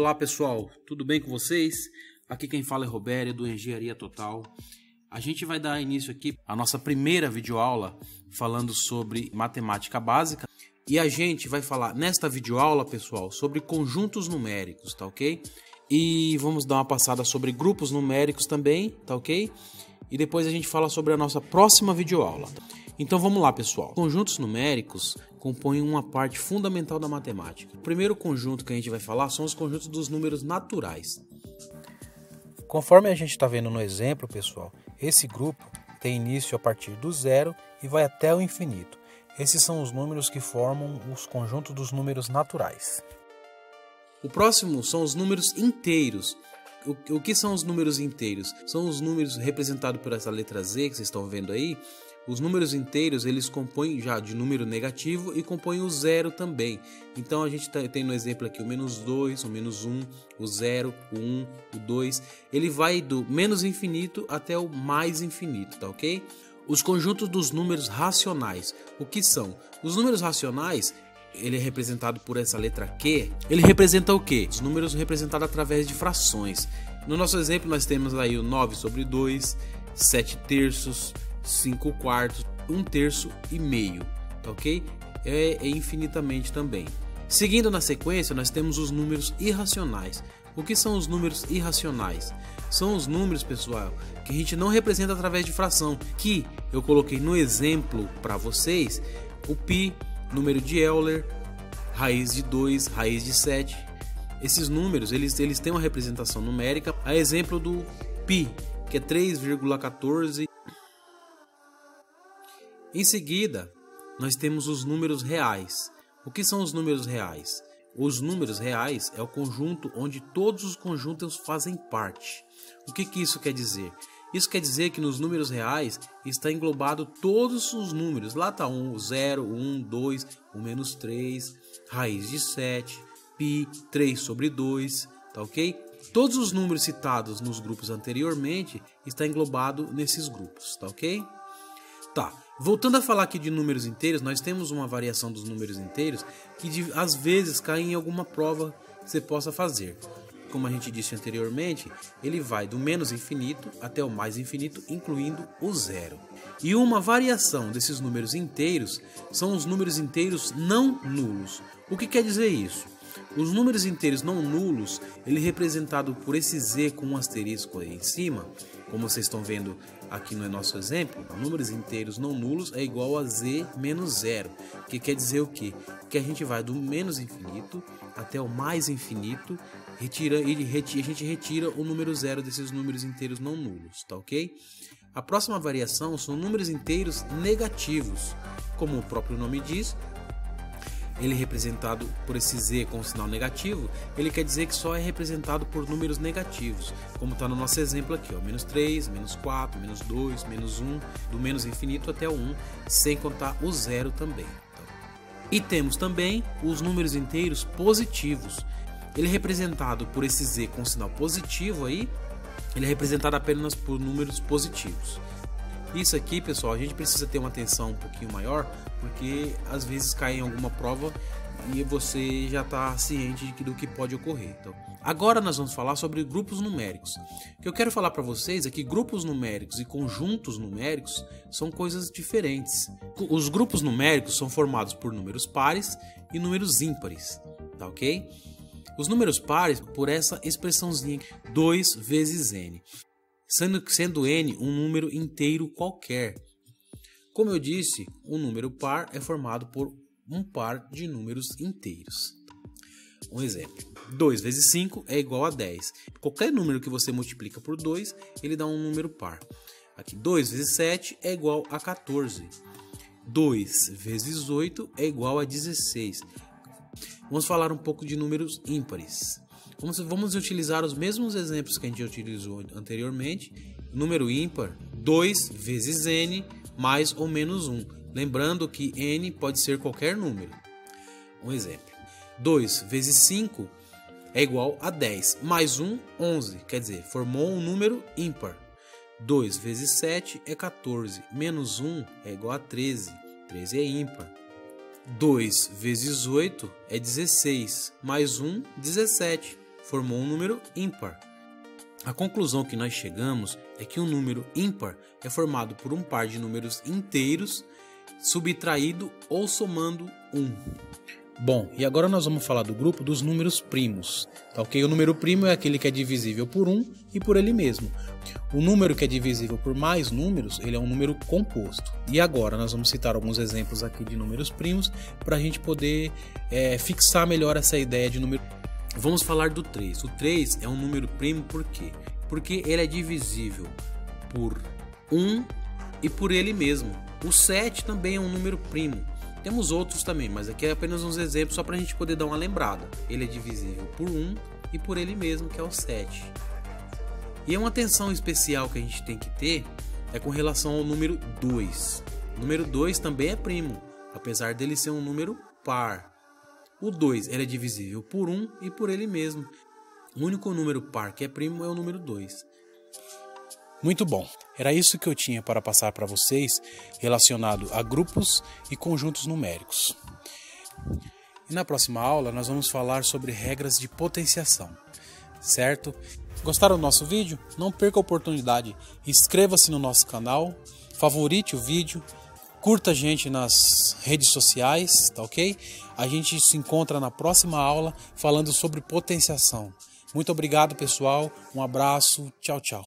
Olá pessoal, tudo bem com vocês? Aqui quem fala é Robério do Engenharia Total. A gente vai dar início aqui à nossa primeira videoaula falando sobre matemática básica e a gente vai falar nesta videoaula, pessoal, sobre conjuntos numéricos, tá ok? E vamos dar uma passada sobre grupos numéricos também, tá ok? E depois a gente fala sobre a nossa próxima videoaula. Então vamos lá, pessoal. Conjuntos numéricos compõem uma parte fundamental da matemática. O primeiro conjunto que a gente vai falar são os conjuntos dos números naturais. Conforme a gente está vendo no exemplo, pessoal, esse grupo tem início a partir do zero e vai até o infinito. Esses são os números que formam os conjuntos dos números naturais. O próximo são os números inteiros. O, que são os números inteiros? São os números representados por essa letra Z que vocês estão vendo aí, os números inteiros eles compõem já de número negativo e compõem o zero também. Então a gente tá, tem no exemplo aqui o menos 2, o menos 1, um, o 0, o 1, um, o 2. Ele vai do menos infinito até o mais infinito, tá ok? Os conjuntos dos números racionais. O que são? Os números racionais ele é representado por essa letra Q. Ele representa o que? Os números representados através de frações. No nosso exemplo, nós temos aí o 9 sobre 2, 7 terços, 5 quartos, 1 terço e meio, tá ok? É, é infinitamente também. Seguindo na sequência, nós temos os números irracionais. O que são os números irracionais? São os números, pessoal, que a gente não representa através de fração, que eu coloquei no exemplo para vocês, o pi, número de Euler, raiz de 2, raiz de 7. Esses números, eles, eles têm uma representação numérica, a exemplo do pi, que é 3,14 em seguida, nós temos os números reais. O que são os números reais? Os números reais é o conjunto onde todos os conjuntos fazem parte. O que, que isso quer dizer? Isso quer dizer que nos números reais está englobado todos os números. Lá está 1, 0, 1, 2, 1 menos 3, raiz de 7, pi, 3 sobre 2, tá ok? Todos os números citados nos grupos anteriormente está englobado nesses grupos, tá ok? Tá, Voltando a falar aqui de números inteiros, nós temos uma variação dos números inteiros que de, às vezes cai em alguma prova que você possa fazer. Como a gente disse anteriormente, ele vai do menos infinito até o mais infinito, incluindo o zero. E uma variação desses números inteiros são os números inteiros não nulos. O que quer dizer isso? Os números inteiros não nulos, ele representado por esse z com um asterisco aí em cima, como vocês estão vendo aqui no nosso exemplo, números inteiros não nulos é igual a z menos zero, que quer dizer o quê? Que a gente vai do menos infinito até o mais infinito retira, e a gente retira o número zero desses números inteiros não nulos, tá ok? A próxima variação são números inteiros negativos. Como o próprio nome diz, ele representado por esse z com sinal negativo, ele quer dizer que só é representado por números negativos, como está no nosso exemplo aqui, menos 3, menos 4, menos 2, menos 1, do menos infinito até o 1, sem contar o zero também. Então. E temos também os números inteiros positivos. Ele é representado por esse z com sinal positivo aí, ele é representado apenas por números positivos. Isso aqui, pessoal, a gente precisa ter uma atenção um pouquinho maior, porque às vezes cai em alguma prova e você já está ciente do que pode ocorrer. Então, agora nós vamos falar sobre grupos numéricos. O que eu quero falar para vocês é que grupos numéricos e conjuntos numéricos são coisas diferentes. Os grupos numéricos são formados por números pares e números ímpares, tá ok? Os números pares por essa expressãozinha 2 vezes n sendo, sendo n um número inteiro qualquer. Como eu disse, um número par é formado por um par de números inteiros. Um exemplo: 2 vezes 5 é igual a 10. Qualquer número que você multiplica por 2, ele dá um número par. Aqui, 2 vezes 7 é igual a 14. 2 vezes 8 é igual a 16. Vamos falar um pouco de números ímpares. Vamos, vamos utilizar os mesmos exemplos que a gente utilizou anteriormente. Número ímpar, 2 vezes n mais ou menos 1. Lembrando que n pode ser qualquer número. Um exemplo. 2 vezes 5 é igual a 10. Mais 1, 11. Quer dizer, formou um número ímpar. 2 vezes 7 é 14. Menos 1 é igual a 13. 13 é ímpar. 2 vezes 8 é 16. Mais 1, 17 formou um número ímpar. A conclusão que nós chegamos é que um número ímpar é formado por um par de números inteiros subtraído ou somando 1. Bom, e agora nós vamos falar do grupo dos números primos. Tá ok? O número primo é aquele que é divisível por 1 e por ele mesmo. O número que é divisível por mais números, ele é um número composto. E agora nós vamos citar alguns exemplos aqui de números primos para a gente poder é, fixar melhor essa ideia de número. Vamos falar do 3. O 3 é um número primo por quê? Porque ele é divisível por 1 e por ele mesmo. O 7 também é um número primo. Temos outros também, mas aqui é apenas uns exemplos só para a gente poder dar uma lembrada. Ele é divisível por 1 e por ele mesmo, que é o 7. E uma atenção especial que a gente tem que ter é com relação ao número 2. O número 2 também é primo, apesar dele ser um número par. O 2 ele é divisível por 1 e por ele mesmo. O único número par que é primo é o número 2. Muito bom. Era isso que eu tinha para passar para vocês relacionado a grupos e conjuntos numéricos. E na próxima aula nós vamos falar sobre regras de potenciação, certo? Gostaram do nosso vídeo? Não perca a oportunidade. Inscreva-se no nosso canal, favorite o vídeo, curta a gente nas redes sociais, tá ok? A gente se encontra na próxima aula falando sobre potenciação. Muito obrigado, pessoal. Um abraço. Tchau, tchau.